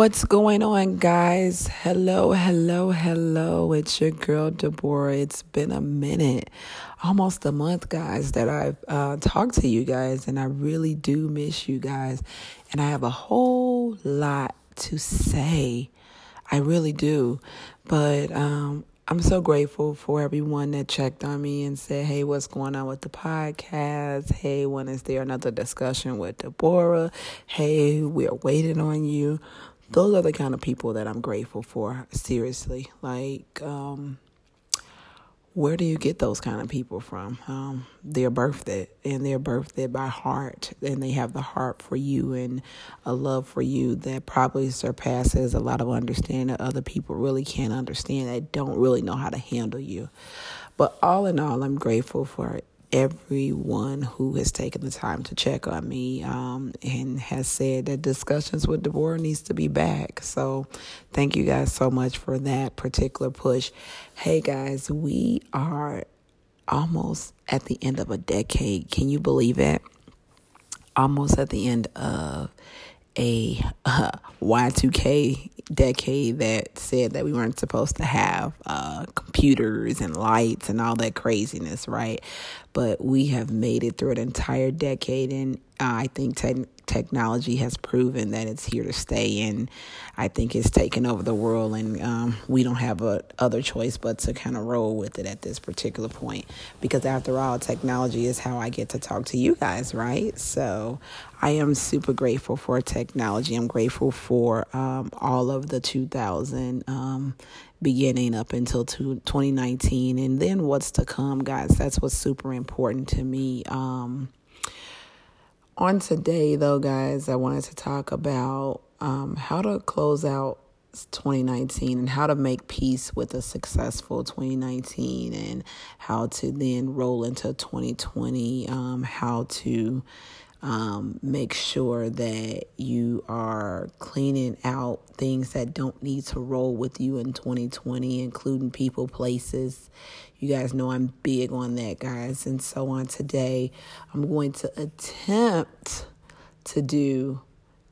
What's going on, guys? Hello, hello, hello. It's your girl, Deborah. It's been a minute, almost a month, guys, that I've uh, talked to you guys, and I really do miss you guys. And I have a whole lot to say. I really do. But um, I'm so grateful for everyone that checked on me and said, hey, what's going on with the podcast? Hey, when is there another discussion with Deborah? Hey, we're waiting on you those are the kind of people that I'm grateful for. Seriously, like, um, where do you get those kind of people from? Um, they're birthed and they're birthed by heart, and they have the heart for you and a love for you that probably surpasses a lot of understanding that other people really can't understand. That don't really know how to handle you. But all in all, I'm grateful for everyone who has taken the time to check on me um, and has said that discussions with Deborah needs to be back. So, thank you guys so much for that particular push. Hey guys, we are almost at the end of a decade. Can you believe it? Almost at the end of a uh, Y2K decade that said that we weren't supposed to have uh, computers and lights and all that craziness, right? But we have made it through an entire decade, and uh, I think te- technology has proven that it's here to stay, and I think it's taken over the world, and um, we don't have a other choice but to kind of roll with it at this particular point. Because after all, technology is how I get to talk to you guys, right? So I am super grateful for technology. I'm grateful for um, all of the 2000 um, beginning up until 2019 and then what's to come, guys. That's what's super important to me. Um, on today, though, guys, I wanted to talk about um, how to close out 2019 and how to make peace with a successful 2019 and how to then roll into 2020, um, how to um, make sure that you are cleaning out things that don't need to roll with you in 2020, including people, places. You guys know I'm big on that, guys. And so on today, I'm going to attempt to do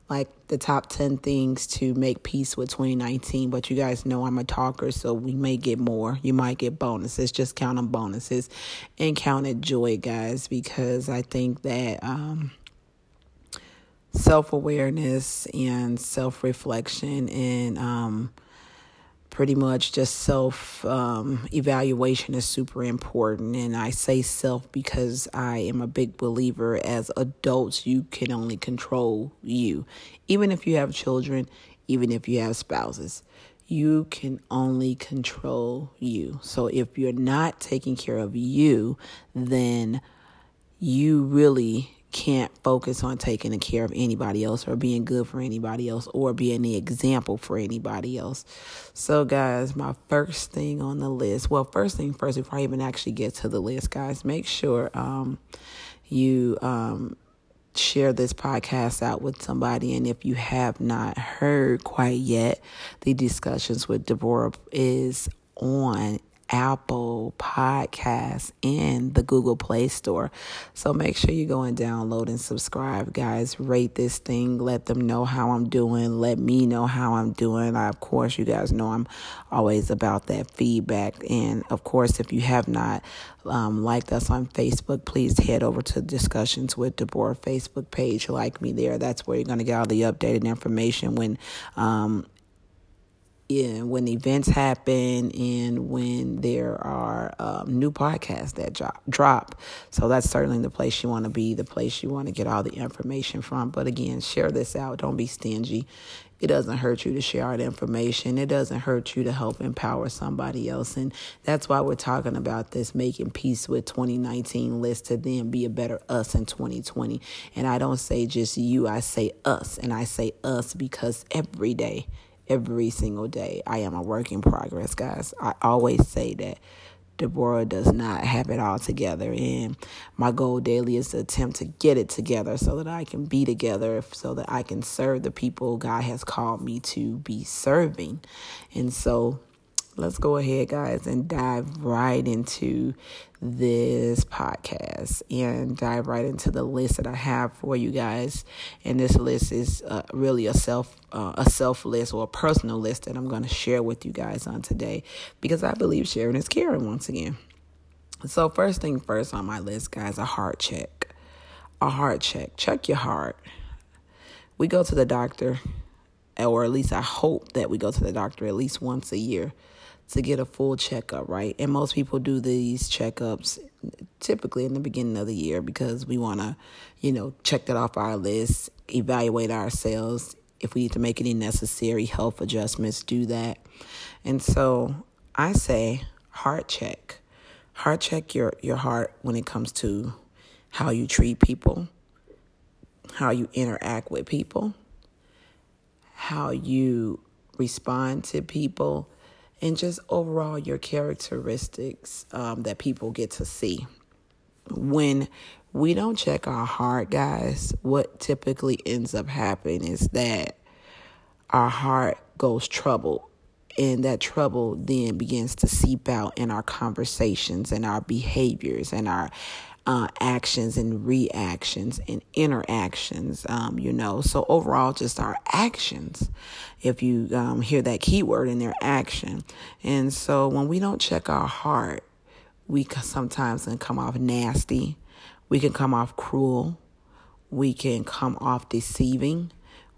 like the top 10 things to make peace with 2019 but you guys know i'm a talker so we may get more you might get bonuses just count on bonuses and count it joy guys because i think that um, self awareness and self reflection and um, pretty much just self um, evaluation is super important. And I say self because I am a big believer as adults, you can only control you. Even if you have children, even if you have spouses, you can only control you. So if you're not taking care of you, then you really can't focus on taking care of anybody else or being good for anybody else or being the example for anybody else. So, guys, my first thing on the list well, first thing first, before I even actually get to the list, guys, make sure um, you um, share this podcast out with somebody. And if you have not heard quite yet, the discussions with Deborah is on Apple Podcasts and the Google Play Store. So make sure you go and download and subscribe, guys. Rate this thing. Let them know how I'm doing. Let me know how I'm doing. I, of course, you guys know I'm always about that feedback. And of course, if you have not um, liked us on Facebook, please head over to Discussions with Deborah Facebook page. Like me there. That's where you're going to get all the updated information when um, yeah, when events happen and when there are um, new podcasts that drop, drop. So that's certainly the place you want to be, the place you want to get all the information from. But again, share this out. Don't be stingy. It doesn't hurt you to share the information. It doesn't hurt you to help empower somebody else. And that's why we're talking about this making peace with 2019 list to then be a better us in 2020. And I don't say just you, I say us. And I say us because every day, every single day. I am a work in progress, guys. I always say that Deborah does not have it all together. And my goal daily is to attempt to get it together so that I can be together, so that I can serve the people God has called me to be serving. And so let's go ahead, guys, and dive right into this podcast and dive right into the list that I have for you guys. And this list is uh, really a self uh, a self list or a personal list that I'm going to share with you guys on today because I believe sharing is caring once again. So first thing first on my list, guys, a heart check. A heart check. Check your heart. We go to the doctor, or at least I hope that we go to the doctor at least once a year to get a full checkup, right? And most people do these checkups typically in the beginning of the year because we want to, you know, check that off our list, evaluate ourselves. If we need to make any necessary health adjustments, do that. And so I say heart check. Heart check your, your heart when it comes to how you treat people, how you interact with people, how you respond to people and just overall your characteristics um, that people get to see. When we don't check our heart, guys, what typically ends up happening is that our heart goes troubled. And that trouble then begins to seep out in our conversations and our behaviors and our uh, actions and reactions and interactions, um, you know. So, overall, just our actions, if you um, hear that keyword in their action. And so, when we don't check our heart, we sometimes can come off nasty, we can come off cruel, we can come off deceiving,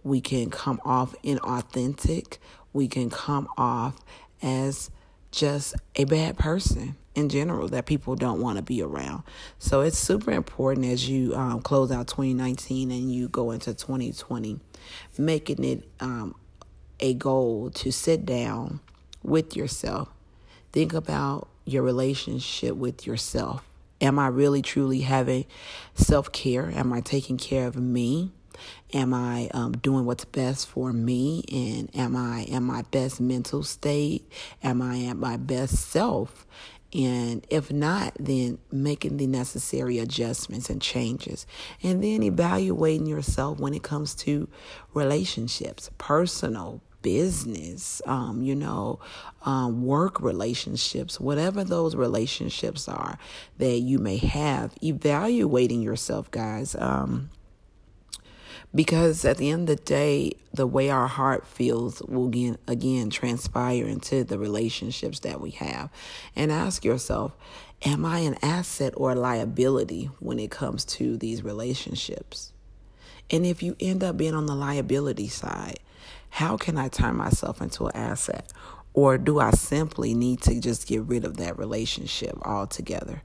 we can come off inauthentic, we can come off as just a bad person in general that people don't want to be around. So it's super important as you um, close out 2019 and you go into 2020, making it um, a goal to sit down with yourself. Think about your relationship with yourself. Am I really truly having self care? Am I taking care of me? Am I um, doing what's best for me? And am I in my best mental state? Am I at my best self? And if not, then making the necessary adjustments and changes. And then evaluating yourself when it comes to relationships, personal, business, um, you know, um, work relationships, whatever those relationships are that you may have, evaluating yourself, guys. Um, because at the end of the day, the way our heart feels will again, again transpire into the relationships that we have. And ask yourself, am I an asset or a liability when it comes to these relationships? And if you end up being on the liability side, how can I turn myself into an asset? Or do I simply need to just get rid of that relationship altogether?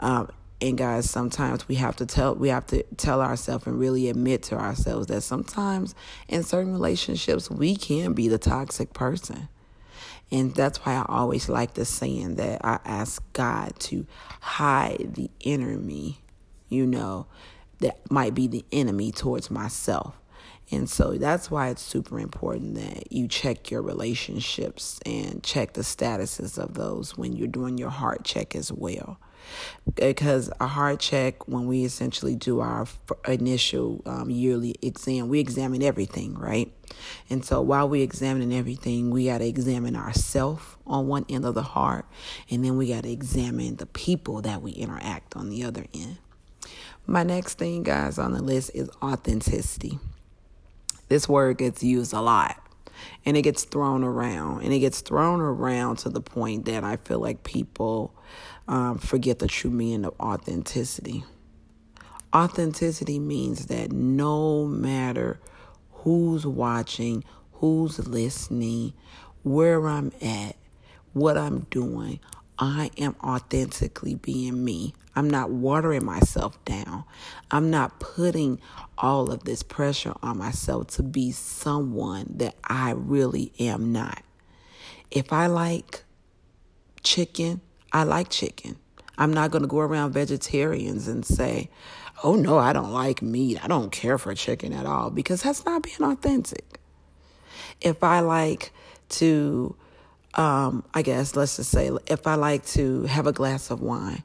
Um, and guys, sometimes we have to tell we have to tell ourselves and really admit to ourselves that sometimes in certain relationships we can be the toxic person. And that's why I always like the saying that I ask God to hide the enemy, you know, that might be the enemy towards myself. And so that's why it's super important that you check your relationships and check the statuses of those when you're doing your heart check as well because a heart check when we essentially do our initial um, yearly exam we examine everything right? And so while we examining everything we got to examine ourselves on one end of the heart and then we got to examine the people that we interact on the other end. My next thing guys on the list is authenticity. This word gets used a lot and it gets thrown around and it gets thrown around to the point that i feel like people um, forget the true meaning of authenticity. Authenticity means that no matter who's watching, who's listening, where I'm at, what I'm doing, I am authentically being me. I'm not watering myself down. I'm not putting all of this pressure on myself to be someone that I really am not. If I like chicken, I like chicken. I'm not going to go around vegetarians and say, oh no, I don't like meat. I don't care for chicken at all because that's not being authentic. If I like to, um, I guess, let's just say, if I like to have a glass of wine,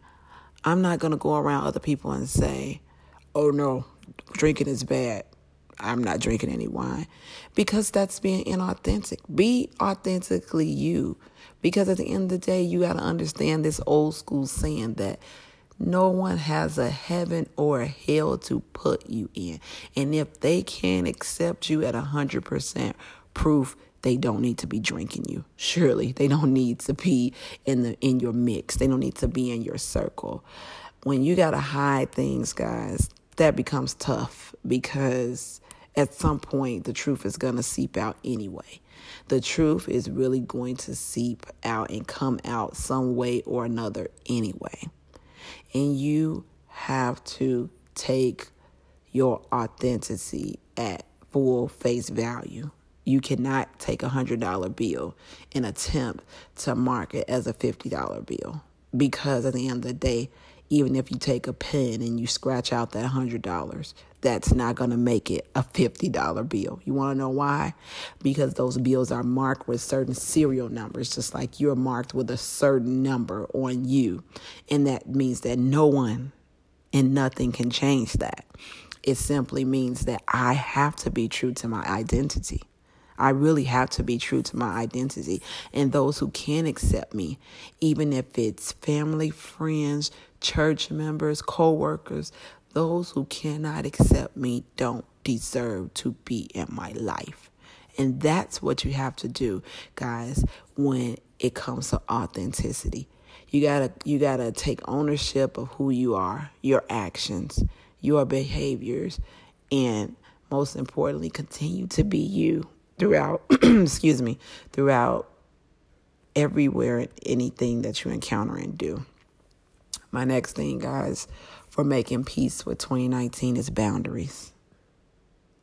I'm not going to go around other people and say, oh no, drinking is bad. I'm not drinking any wine because that's being inauthentic. Be authentically you. Because at the end of the day, you got to understand this old school saying that no one has a heaven or a hell to put you in. And if they can't accept you at 100% proof, they don't need to be drinking you. Surely they don't need to be in the in your mix. They don't need to be in your circle. When you got to hide things, guys, that becomes tough because at some point the truth is going to seep out anyway. The truth is really going to seep out and come out some way or another anyway. And you have to take your authenticity at full face value. You cannot take a $100 bill and attempt to mark it as a $50 bill because at the end of the day, even if you take a pen and you scratch out that $100, that's not going to make it a $50 bill. You want to know why? Because those bills are marked with certain serial numbers, just like you're marked with a certain number on you. And that means that no one and nothing can change that. It simply means that I have to be true to my identity. I really have to be true to my identity. And those who can accept me, even if it's family, friends, church members, co workers, those who cannot accept me don't deserve to be in my life. And that's what you have to do, guys, when it comes to authenticity. You gotta you gotta take ownership of who you are, your actions, your behaviors, and most importantly, continue to be you throughout excuse me, throughout everywhere and anything that you encounter and do. My next thing, guys, for making peace with 2019 is boundaries.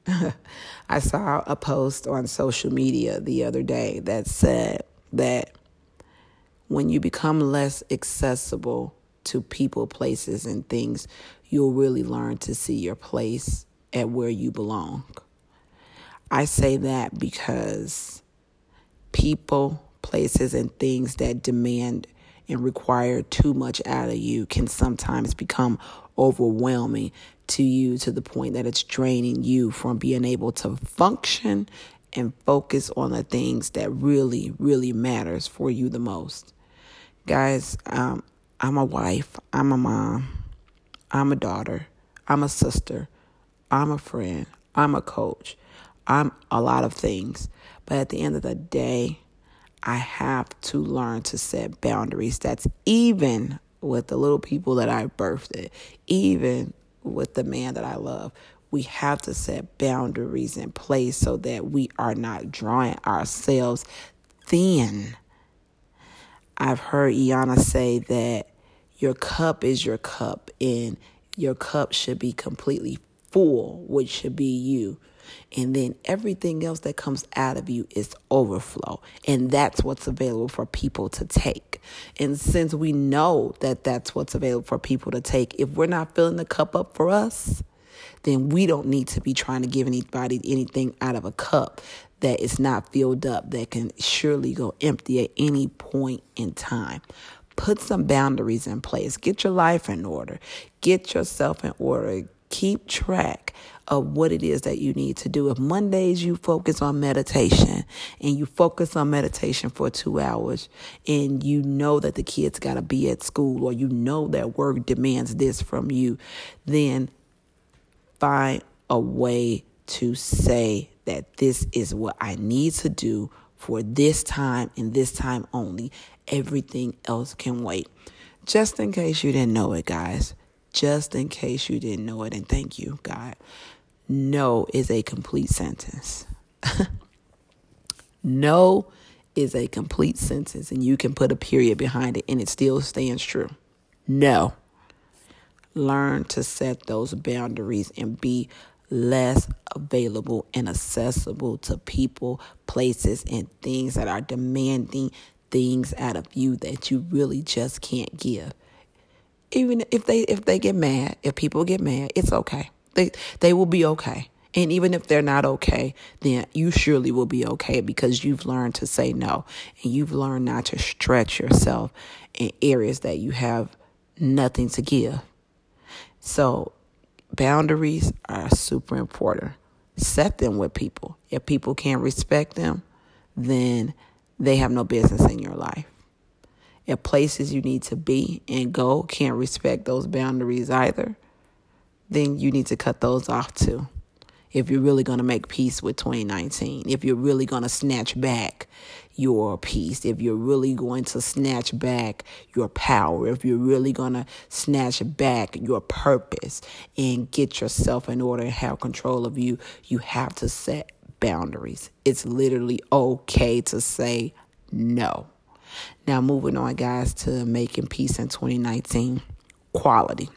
I saw a post on social media the other day that said that when you become less accessible to people, places, and things, you'll really learn to see your place at where you belong. I say that because people, places, and things that demand and require too much out of you can sometimes become overwhelming to you to the point that it's draining you from being able to function and focus on the things that really, really matters for you the most. Guys, um, I'm a wife, I'm a mom, I'm a daughter, I'm a sister, I'm a friend, I'm a coach, I'm a lot of things. But at the end of the day, I have to learn to set boundaries. That's even with the little people that I birthed, even with the man that I love. We have to set boundaries in place so that we are not drawing ourselves thin. I've heard Iyanla say that your cup is your cup and your cup should be completely full, which should be you. And then everything else that comes out of you is overflow. And that's what's available for people to take. And since we know that that's what's available for people to take, if we're not filling the cup up for us, then we don't need to be trying to give anybody anything out of a cup that is not filled up, that can surely go empty at any point in time. Put some boundaries in place. Get your life in order. Get yourself in order. Keep track of what it is that you need to do. If Mondays you focus on meditation and you focus on meditation for two hours and you know that the kids got to be at school or you know that work demands this from you, then find a way to say that this is what I need to do for this time and this time only. Everything else can wait. Just in case you didn't know it, guys. Just in case you didn't know it, and thank you, God no is a complete sentence. no is a complete sentence, and you can put a period behind it, and it still stands true. No. Learn to set those boundaries and be less available and accessible to people, places, and things that are demanding things out of you that you really just can't give. Even if they if they get mad, if people get mad, it's okay. They they will be okay. And even if they're not okay, then you surely will be okay because you've learned to say no and you've learned not to stretch yourself in areas that you have nothing to give. So, boundaries are super important. set them with people. If people can't respect them, then they have no business in your life. If places you need to be and go can't respect those boundaries either, then you need to cut those off too. If you're really going to make peace with 2019, if you're really going to snatch back your peace, if you're really going to snatch back your power, if you're really going to snatch back your purpose and get yourself in order and have control of you, you have to set boundaries. It's literally okay to say no. Now, moving on, guys, to making peace in 2019 quality.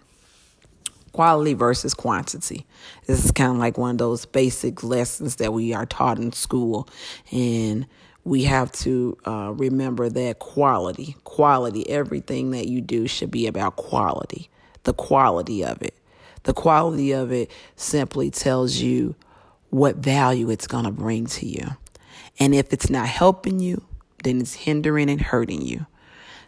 Quality versus quantity. This is kind of like one of those basic lessons that we are taught in school. And we have to uh, remember that quality, quality, everything that you do should be about quality, the quality of it. The quality of it simply tells you what value it's going to bring to you. And if it's not helping you, then it's hindering and hurting you.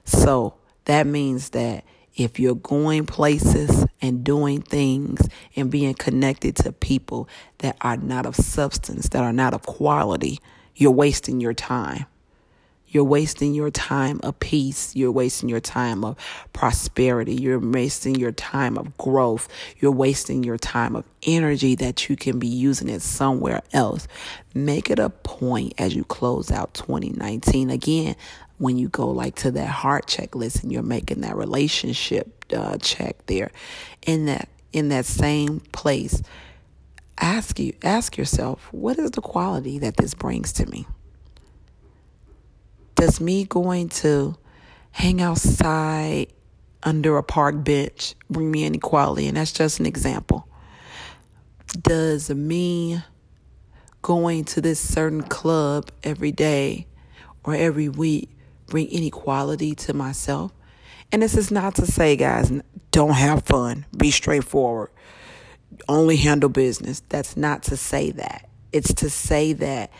So that means that if you're going places and doing things and being connected to people that are not of substance, that are not of quality, you're wasting your time. You're wasting your time of peace. You're wasting your time of prosperity. You're wasting your time of growth. You're wasting your time of energy that you can be using it somewhere else. Make it a point as you close out 2019. Again, when you go like to that heart checklist and you're making that relationship uh, check there in that in that same place ask you ask yourself what is the quality that this brings to me does me going to hang outside under a park bench bring me any quality? And that's just an example. Does me going to this certain club every day or every week bring any quality to myself? And this is not to say, guys, don't have fun, be straightforward, only handle business. That's not to say that. It's to say that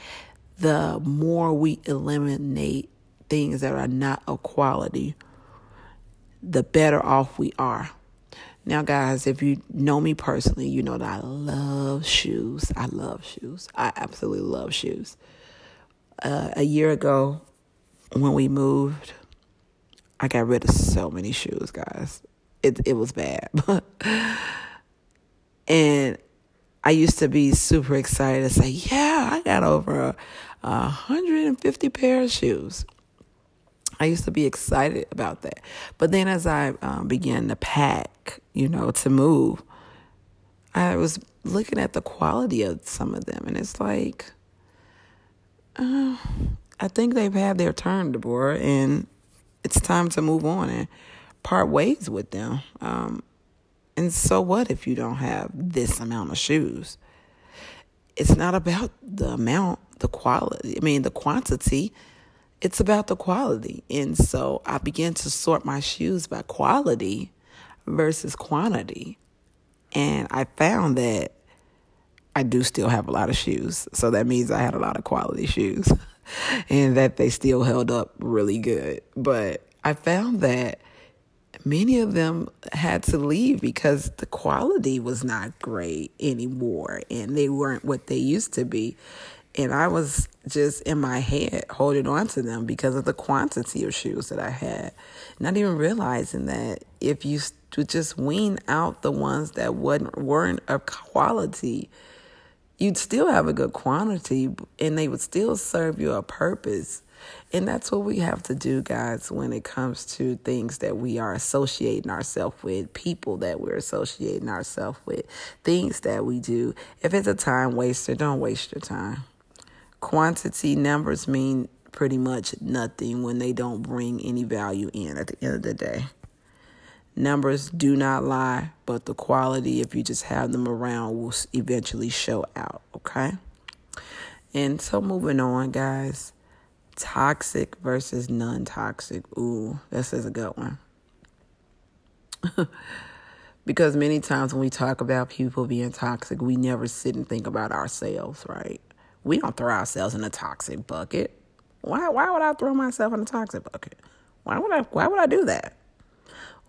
the more we eliminate things that are not of quality, the better off we are. Now, guys, if you know me personally, you know that I love shoes. I love shoes. I absolutely love shoes. Uh, a year ago, when we moved, I got rid of so many shoes, guys. It it was bad, and I used to be super excited to say, "Yeah, I got over a, a hundred and fifty pair of shoes." I used to be excited about that. But then as I um, began to pack, you know, to move, I was looking at the quality of some of them, and it's like, uh, I think they've had their turn, Deborah, and it's time to move on and part ways with them. Um, and so what if you don't have this amount of shoes? It's not about the amount, the quality. I mean, the quantity it's about the quality. And so I began to sort my shoes by quality versus quantity. And I found that I do still have a lot of shoes. So that means I had a lot of quality shoes and that they still held up really good. But I found that many of them had to leave because the quality was not great anymore and they weren't what they used to be. And I was just in my head holding on to them because of the quantity of shoes that I had. Not even realizing that if you would just wean out the ones that wasn't, weren't of quality, you'd still have a good quantity and they would still serve you a purpose. And that's what we have to do, guys, when it comes to things that we are associating ourselves with, people that we're associating ourselves with, things that we do. If it's a time waster, don't waste your time. Quantity numbers mean pretty much nothing when they don't bring any value in at the end of the day. Numbers do not lie, but the quality, if you just have them around, will eventually show out, okay? And so, moving on, guys toxic versus non toxic. Ooh, this is a good one. because many times when we talk about people being toxic, we never sit and think about ourselves, right? we don't throw ourselves in a toxic bucket. Why why would I throw myself in a toxic bucket? Why would I why would I do that?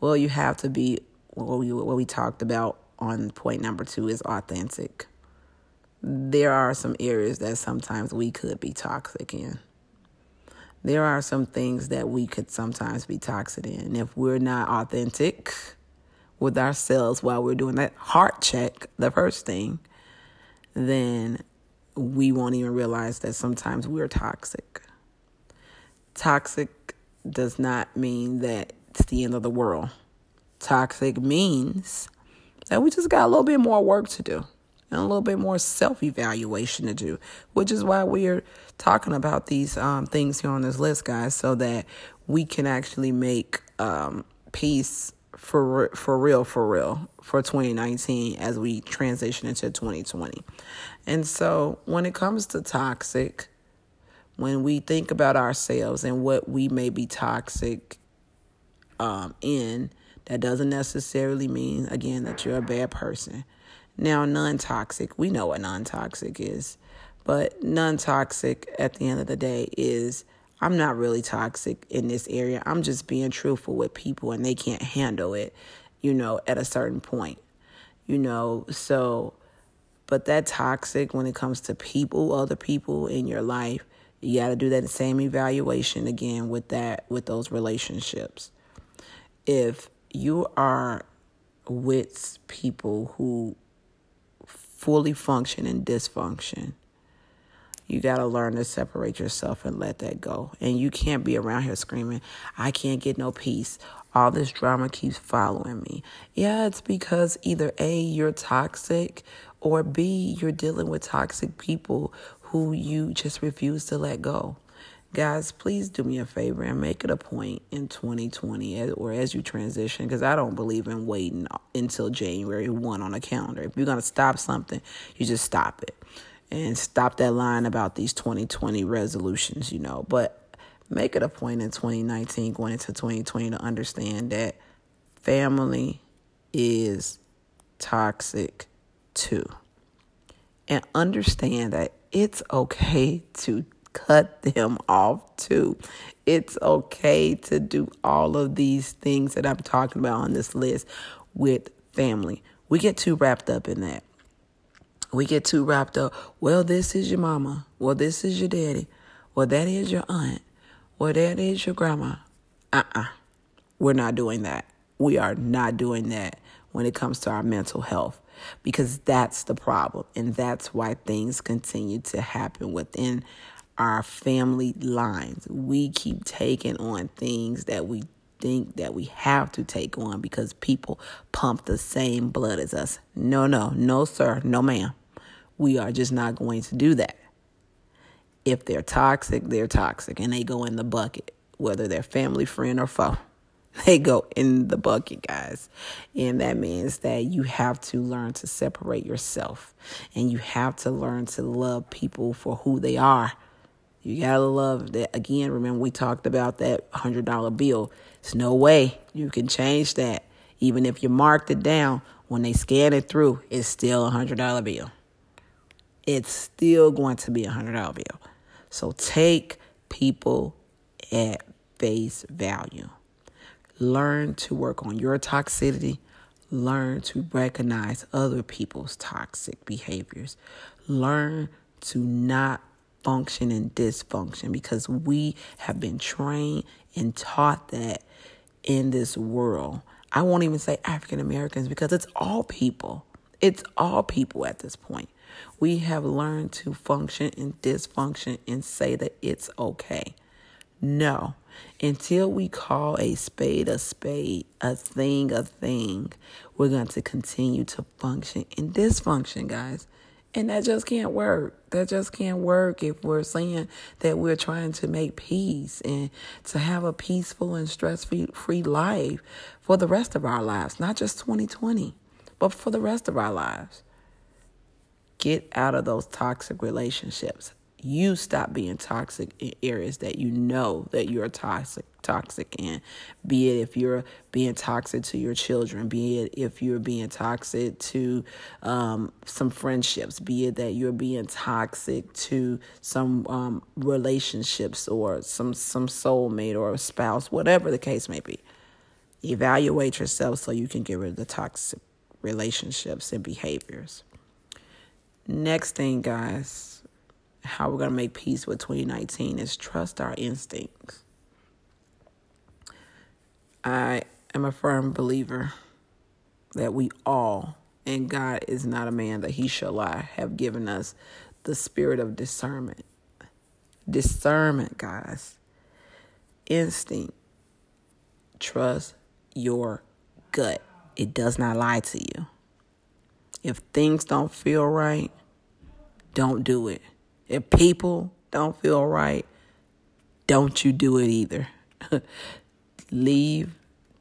Well, you have to be what we what we talked about on point number 2 is authentic. there are some areas that sometimes we could be toxic in. There are some things that we could sometimes be toxic in. If we're not authentic with ourselves while we're doing that heart check, the first thing, then we won't even realize that sometimes we're toxic. Toxic does not mean that it's the end of the world. Toxic means that we just got a little bit more work to do and a little bit more self evaluation to do, which is why we're talking about these um, things here on this list, guys, so that we can actually make um, peace for for real, for real, for 2019 as we transition into 2020. And so, when it comes to toxic, when we think about ourselves and what we may be toxic um, in, that doesn't necessarily mean, again, that you're a bad person. Now, non toxic, we know what non toxic is, but non toxic at the end of the day is I'm not really toxic in this area. I'm just being truthful with people and they can't handle it, you know, at a certain point, you know. So, but that toxic when it comes to people, other people in your life, you got to do that same evaluation again with that, with those relationships. If you are with people who fully function in dysfunction. You got to learn to separate yourself and let that go. And you can't be around here screaming, I can't get no peace. All this drama keeps following me. Yeah, it's because either A, you're toxic, or B, you're dealing with toxic people who you just refuse to let go. Guys, please do me a favor and make it a point in 2020 or as you transition, because I don't believe in waiting until January 1 on a calendar. If you're going to stop something, you just stop it and stop that line about these 2020 resolutions, you know. But make it a point in 2019 going into 2020 to understand that family is toxic too. And understand that it's okay to cut them off too. It's okay to do all of these things that I'm talking about on this list with family. We get too wrapped up in that. We get too wrapped up. Well, this is your mama. Well, this is your daddy. Well, that is your aunt. Well, that is your grandma. Uh uh-uh. uh. we are not doing that. We are not doing that when it comes to our mental health because that's the problem. And that's why things continue to happen within our family lines. We keep taking on things that we think that we have to take on because people pump the same blood as us. No, no, no, sir, no, ma'am. We are just not going to do that. If they're toxic, they're toxic and they go in the bucket, whether they're family, friend, or foe. They go in the bucket, guys. And that means that you have to learn to separate yourself and you have to learn to love people for who they are you gotta love that. Again, remember we talked about that $100 bill. There's no way you can change that. Even if you marked it down, when they scan it through, it's still a $100 bill. It's still going to be a $100 bill. So take people at face value. Learn to work on your toxicity. Learn to recognize other people's toxic behaviors. Learn to not function and dysfunction because we have been trained and taught that in this world. I won't even say African Americans because it's all people. It's all people at this point. We have learned to function and dysfunction and say that it's okay. No, until we call a spade a spade, a thing a thing, we're going to continue to function and dysfunction, guys. And that just can't work. That just can't work if we're saying that we're trying to make peace and to have a peaceful and stress free life for the rest of our lives, not just 2020, but for the rest of our lives. Get out of those toxic relationships you stop being toxic in areas that you know that you're toxic toxic in. Be it if you're being toxic to your children be it if you're being toxic to um, some friendships be it that you're being toxic to some um, relationships or some some soulmate or spouse whatever the case may be. Evaluate yourself so you can get rid of the toxic relationships and behaviors. Next thing, guys, how we're going to make peace with 2019 is trust our instincts. I am a firm believer that we all, and God is not a man that he shall lie, have given us the spirit of discernment. Discernment, guys. Instinct. Trust your gut. It does not lie to you. If things don't feel right, don't do it. If people don't feel right, don't you do it either. Leave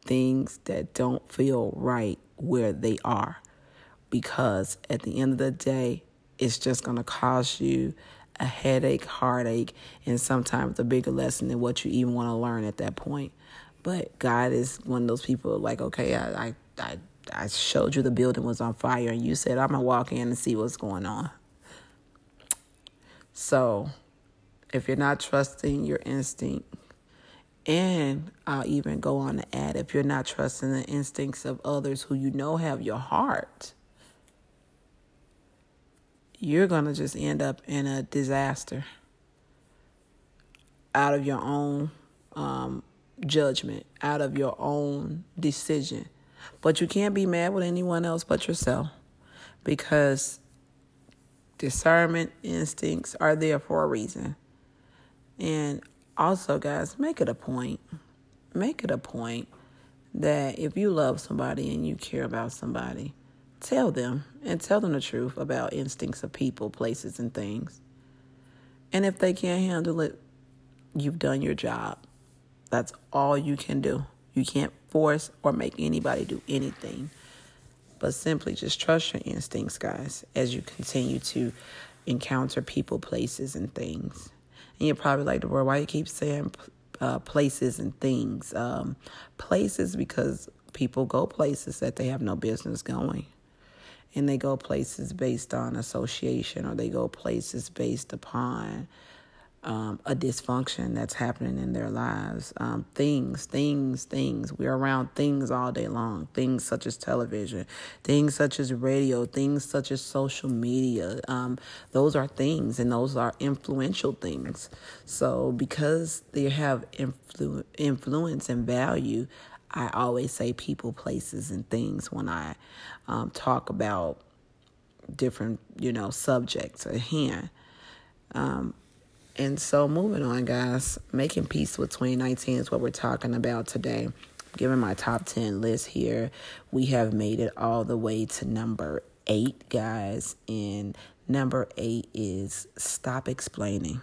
things that don't feel right where they are. Because at the end of the day, it's just going to cause you a headache, heartache, and sometimes a bigger lesson than what you even want to learn at that point. But God is one of those people like, okay, I, I, I, I showed you the building was on fire, and you said, I'm going to walk in and see what's going on. So if you're not trusting your instinct, and I'll even go on to add if you're not trusting the instincts of others who you know have your heart, you're going to just end up in a disaster out of your own um, judgment, out of your own decision. But you can't be mad with anyone else but yourself because discernment instincts are there for a reason. And also, guys, make it a point. Make it a point that if you love somebody and you care about somebody, tell them and tell them the truth about instincts of people, places, and things. And if they can't handle it, you've done your job. That's all you can do. You can't force or make anybody do anything. But simply just trust your instincts, guys, as you continue to encounter people, places, and things. And you're probably like, the word, why you keep saying uh, places and things? Um, places because people go places that they have no business going. And they go places based on association or they go places based upon um, a dysfunction that's happening in their lives. Um, things, things, things. We're around things all day long. Things such as television, things such as radio, things such as social media. Um, those are things, and those are influential things. So, because they have influ- influence and value, I always say people, places, and things when I um, talk about different, you know, subjects at hand. Um, and so, moving on, guys, making peace with 2019 is what we're talking about today. Given my top 10 list here, we have made it all the way to number eight, guys. And number eight is stop explaining.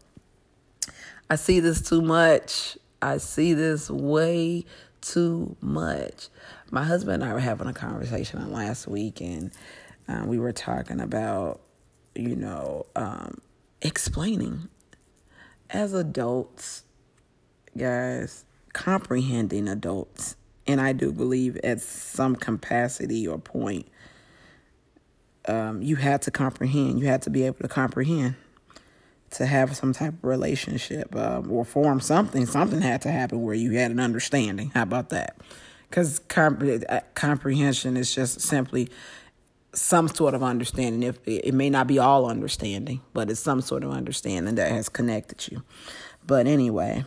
I see this too much. I see this way too much. My husband and I were having a conversation last week, and um, we were talking about, you know, um, explaining as adults, guys, comprehending adults, and I do believe at some capacity or point, um, you had to comprehend. You had to be able to comprehend to have some type of relationship um, or form something. Something had to happen where you had an understanding. How about that? Because comp- uh, comprehension is just simply some sort of understanding. If it may not be all understanding, but it's some sort of understanding that has connected you. But anyway,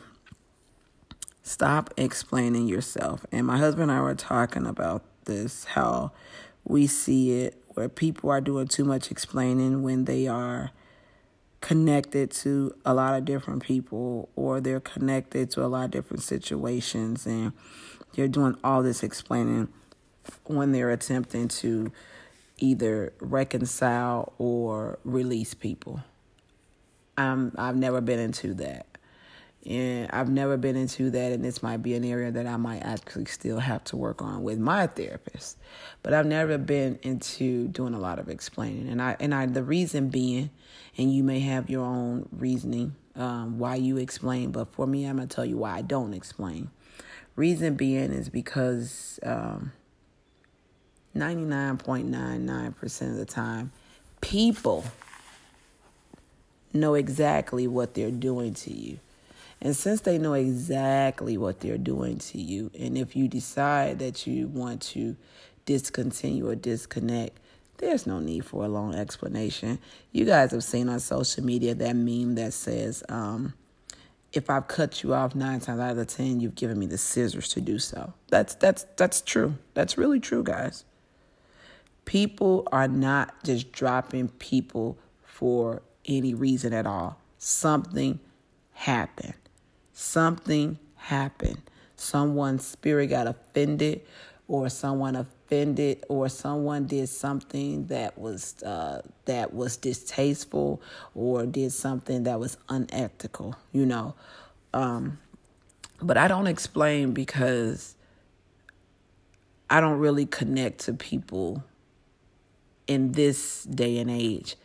stop explaining yourself. And my husband and I were talking about this how we see it where people are doing too much explaining when they are connected to a lot of different people or they're connected to a lot of different situations and they're doing all this explaining when they're attempting to either reconcile or release people. I'm I've never been into that. And I've never been into that and this might be an area that I might actually still have to work on with my therapist. But I've never been into doing a lot of explaining. And I and I the reason being and you may have your own reasoning um, why you explain, but for me I'm gonna tell you why I don't explain. Reason being is because um, 99.99% of the time, people know exactly what they're doing to you. And since they know exactly what they're doing to you, and if you decide that you want to discontinue or disconnect, There's no need for a long explanation. You guys have seen on social media that meme that says, um, if I've cut you off nine times out of the ten, you've given me the scissors to do so. That's that's that's true. That's really true, guys. People are not just dropping people for any reason at all. Something happened. Something happened. Someone's spirit got offended, or someone offended, or someone did something that was uh, that was distasteful, or did something that was unethical. You know, um, but I don't explain because I don't really connect to people in this day and age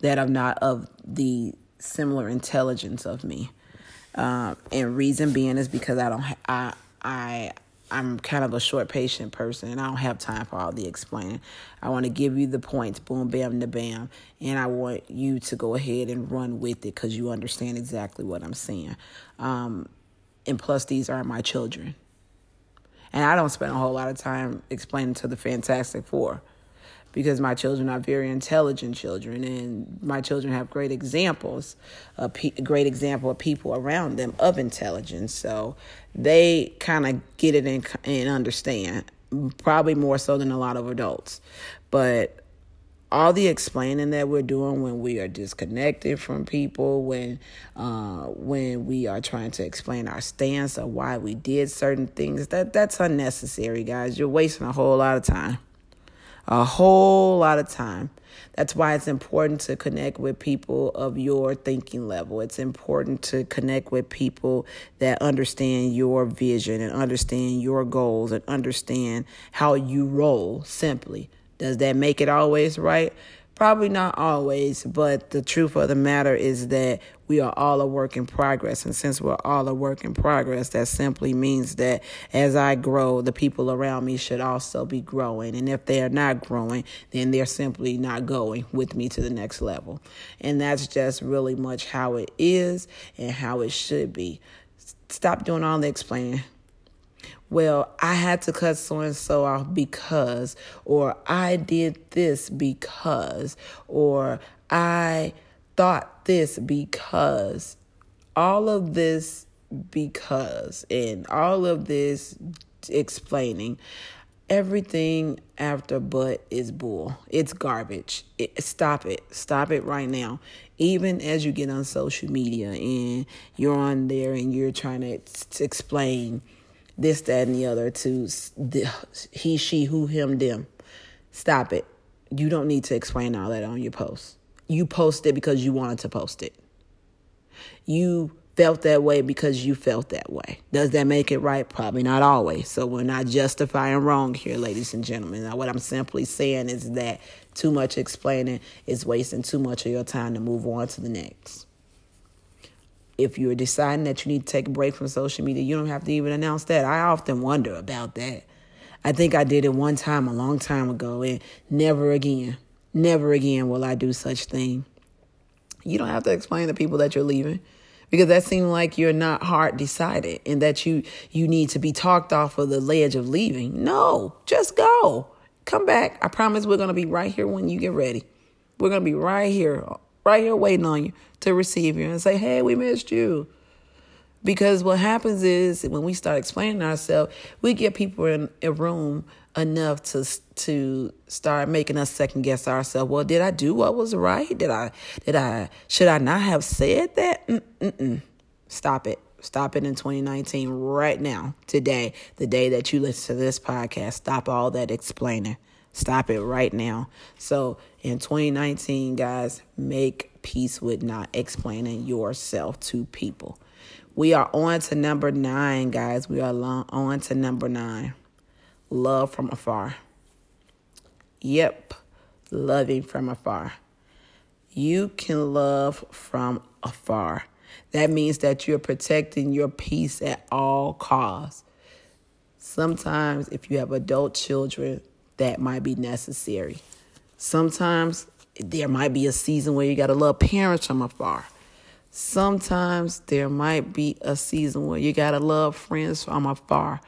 that are not of the similar intelligence of me. Um, and reason being is because I don't ha- I I I'm kind of a short patient person and I don't have time for all the explaining. I want to give you the points, boom, bam, da bam, and I want you to go ahead and run with it because you understand exactly what I'm saying. Um, and plus, these are my children. And I don't spend a whole lot of time explaining to the Fantastic Four because my children are very intelligent children and my children have great examples a pe- great example of people around them of intelligence. So they kind of get it and, and understand probably more so than a lot of adults. But all the explaining that we're doing when we are disconnected from people, when uh, when we are trying to explain our stance or why we did certain things, that that's unnecessary, guys. You're wasting a whole lot of time a whole lot of time. That's why it's important to connect with people of your thinking level. It's important to connect with people that understand your vision and understand your goals and understand how you roll simply. Does that make it always right? Probably not always, but the truth of the matter is that we are all a work in progress. And since we're all a work in progress, that simply means that as I grow, the people around me should also be growing. And if they are not growing, then they're simply not going with me to the next level. And that's just really much how it is and how it should be. Stop doing all the explaining well, I had to cut so and so off because, or I did this because, or I thought this because. All of this because, and all of this explaining. Everything after but is bull. It's garbage. It, stop it. Stop it right now. Even as you get on social media and you're on there and you're trying to, to explain this, that, and the other to the, he, she, who, him, them. Stop it. You don't need to explain all that on your post. You post it because you wanted to post it. You felt that way because you felt that way. Does that make it right? Probably not always. So we're not justifying wrong here, ladies and gentlemen. Now, what I'm simply saying is that too much explaining is wasting too much of your time to move on to the next if you're deciding that you need to take a break from social media, you don't have to even announce that. I often wonder about that. I think I did it one time a long time ago, and never again, never again will I do such thing. You don't have to explain to people that you're leaving because that seems like you're not hard decided and that you you need to be talked off of the ledge of leaving. No, just go. Come back. I promise we're going to be right here when you get ready. We're going to be right here right here waiting on you to receive you and say, hey, we missed you. Because what happens is when we start explaining ourselves, we get people in a room enough to to start making us second guess ourselves. Well, did I do what was right? Did I did I should I not have said that? Mm-mm. Stop it. Stop it in 2019 right now, today, the day that you listen to this podcast. Stop all that explaining. Stop it right now. So in 2019, guys, make peace with not explaining yourself to people. We are on to number nine, guys. We are on to number nine. Love from afar. Yep, loving from afar. You can love from afar. That means that you're protecting your peace at all costs. Sometimes, if you have adult children, that might be necessary. Sometimes there might be a season where you got to love parents from afar. Sometimes there might be a season where you got to love friends from afar.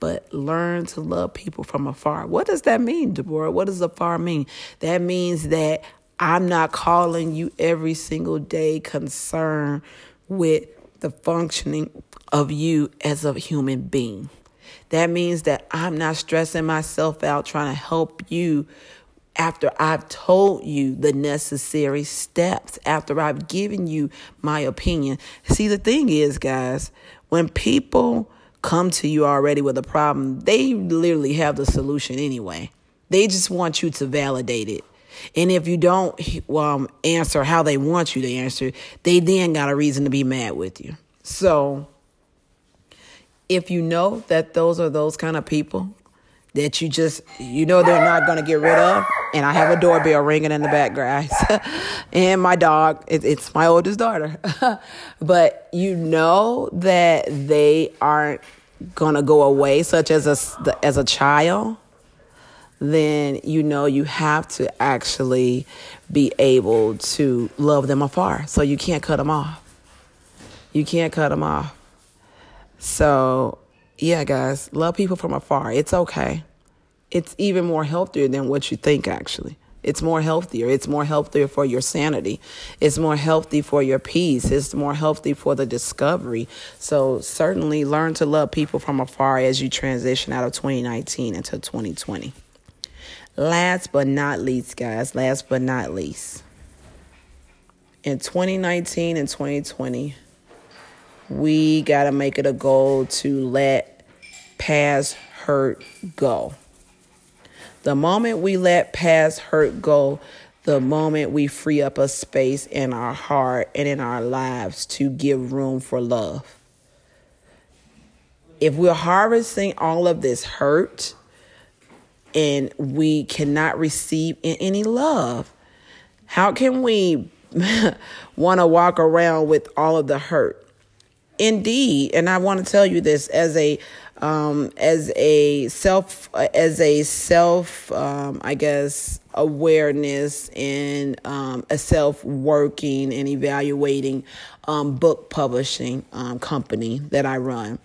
but learn to love people from afar. What does that mean, Deborah? What does afar mean? That means that I'm not calling you every single day concerned with the functioning of you as a human being. That means that I'm not stressing myself out trying to help you after I've told you the necessary steps, after I've given you my opinion. See, the thing is, guys, when people come to you already with a problem, they literally have the solution anyway. They just want you to validate it. And if you don't um, answer how they want you to answer, they then got a reason to be mad with you. So, if you know that those are those kind of people that you just you know they're not going to get rid of and i have a doorbell ringing in the back guys and my dog it, it's my oldest daughter but you know that they aren't going to go away such as a as a child then you know you have to actually be able to love them afar. So you can't cut them off. You can't cut them off so yeah, guys, love people from afar. It's okay. It's even more healthier than what you think, actually. It's more healthier. It's more healthier for your sanity. It's more healthy for your peace. It's more healthy for the discovery. So, certainly learn to love people from afar as you transition out of 2019 into 2020. Last but not least, guys, last but not least, in 2019 and 2020, we got to make it a goal to let past hurt go. The moment we let past hurt go, the moment we free up a space in our heart and in our lives to give room for love. If we're harvesting all of this hurt and we cannot receive any love, how can we want to walk around with all of the hurt? Indeed, and I want to tell you this as a um, as a self as a self um, I guess awareness and um, a self working and evaluating um, book publishing um, company that I run.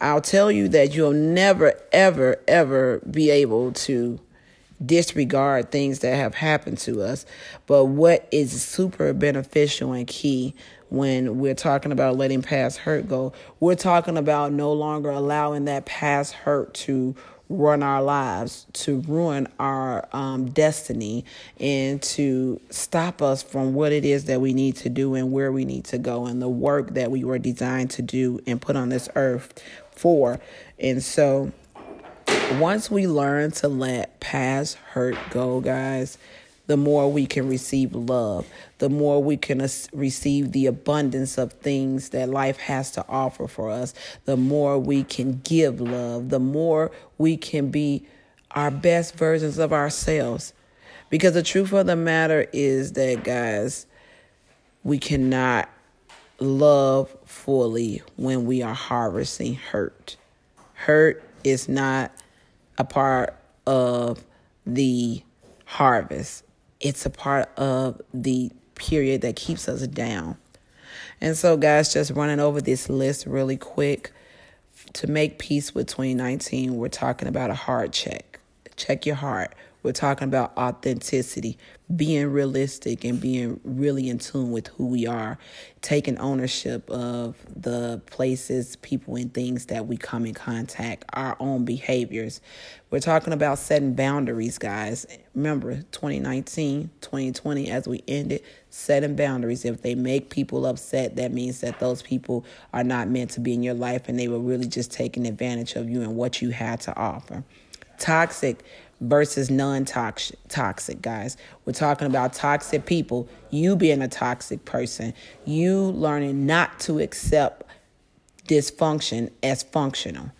I'll tell you that you'll never ever ever be able to disregard things that have happened to us. But what is super beneficial and key when we're talking about letting past hurt go, we're talking about no longer allowing that past hurt to run our lives, to ruin our um, destiny, and to stop us from what it is that we need to do and where we need to go and the work that we were designed to do and put on this earth for. And so, once we learn to let past hurt go, guys, the more we can receive love, the more we can receive the abundance of things that life has to offer for us, the more we can give love, the more we can be our best versions of ourselves. Because the truth of the matter is that, guys, we cannot love fully when we are harvesting hurt. Hurt is not a part of the harvest it's a part of the period that keeps us down. And so, guys, just running over this list really quick. To make peace with 2019, we're talking about a heart check. Check your heart. We're talking about authenticity, being realistic and being really in tune with who we are, taking ownership of the places, people, and things that we come in contact, our own behaviors. We're talking about setting boundaries, guys. Remember, 2019, 2020, as we ended, setting boundaries. If they make people upset, that means that those people are not meant to be in your life and they were really just taking advantage of you and what you had to offer. Toxic versus non toxic, guys. We're talking about toxic people, you being a toxic person, you learning not to accept dysfunction as functional.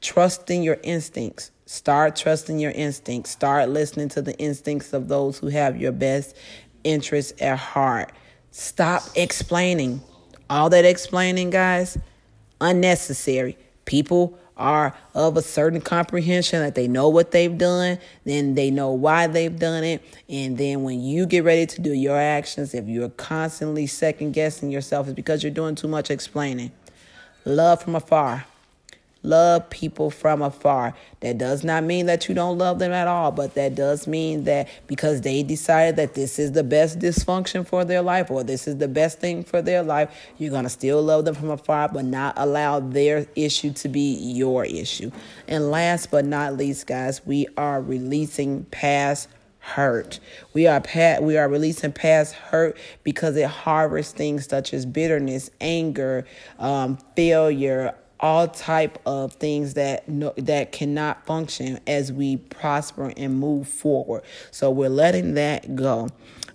Trusting your instincts. Start trusting your instincts. Start listening to the instincts of those who have your best interests at heart. Stop explaining. All that explaining, guys, unnecessary. People are of a certain comprehension that they know what they've done, then they know why they've done it. And then when you get ready to do your actions, if you're constantly second guessing yourself, it's because you're doing too much explaining. Love from afar. Love people from afar. That does not mean that you don't love them at all, but that does mean that because they decided that this is the best dysfunction for their life or this is the best thing for their life, you're going to still love them from afar, but not allow their issue to be your issue. And last but not least, guys, we are releasing past hurt. We are pat we are releasing past hurt because it harbors things such as bitterness, anger, um, failure, all type of things that no, that cannot function as we prosper and move forward. So we're letting that go.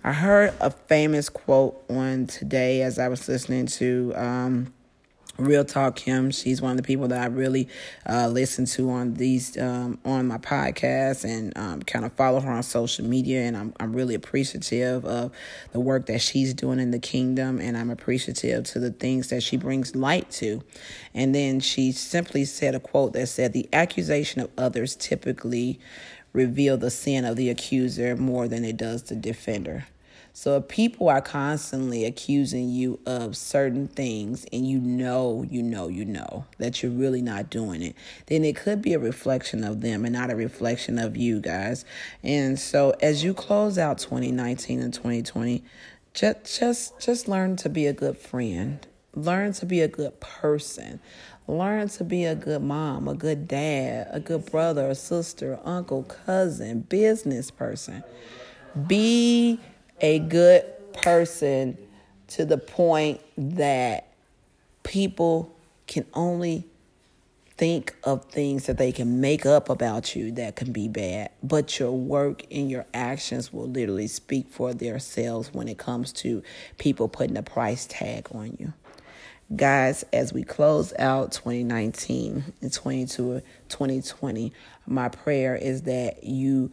I heard a famous quote on today as I was listening to um, Real Talk Kim. She's one of the people that I really uh, listen to on these um, on my podcast and um, kind of follow her on social media. And I'm I'm really appreciative of the work that she's doing in the kingdom, and I'm appreciative to the things that she brings light to. And then she simply said a quote that said, "The accusation of others typically." reveal the sin of the accuser more than it does the defender. So if people are constantly accusing you of certain things and you know, you know, you know that you're really not doing it, then it could be a reflection of them and not a reflection of you guys. And so as you close out 2019 and 2020, just just just learn to be a good friend. Learn to be a good person. Learn to be a good mom, a good dad, a good brother, a sister, uncle, cousin, business person. Be a good person to the point that people can only think of things that they can make up about you that can be bad, but your work and your actions will literally speak for themselves when it comes to people putting a price tag on you. Guys, as we close out 2019 and 22 2020, my prayer is that you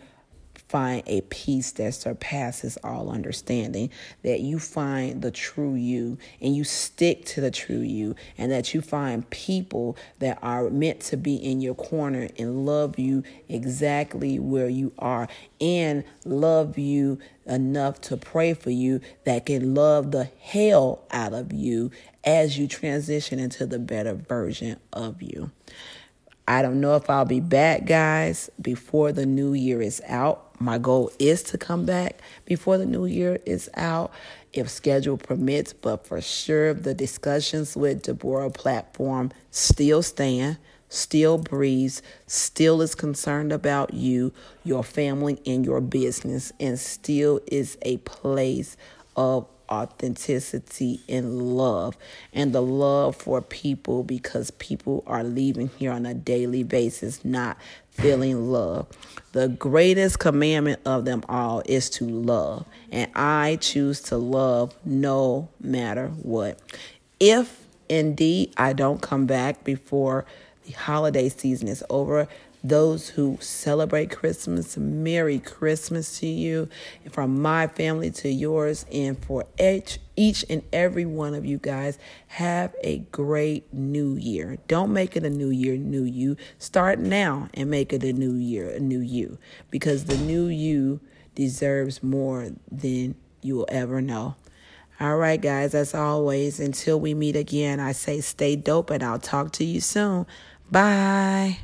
find a peace that surpasses all understanding, that you find the true you and you stick to the true you, and that you find people that are meant to be in your corner and love you exactly where you are and love you enough to pray for you that can love the hell out of you as you transition into the better version of you. I don't know if I'll be back, guys, before the new year is out. My goal is to come back before the new year is out, if schedule permits, but for sure, the discussions with Deborah platform still stand, still breathes, still is concerned about you, your family, and your business, and still is a place of authenticity and love and the love for people because people are leaving here on a daily basis not feeling love. The greatest commandment of them all is to love, and I choose to love no matter what. If indeed I don't come back before the holiday season is over, those who celebrate Christmas, Merry Christmas to you, from my family to yours, and for each, each and every one of you guys, have a great new year. Don't make it a new year, new you. Start now and make it a new year, a new you, because the new you deserves more than you will ever know. All right, guys, as always, until we meet again, I say stay dope and I'll talk to you soon. Bye.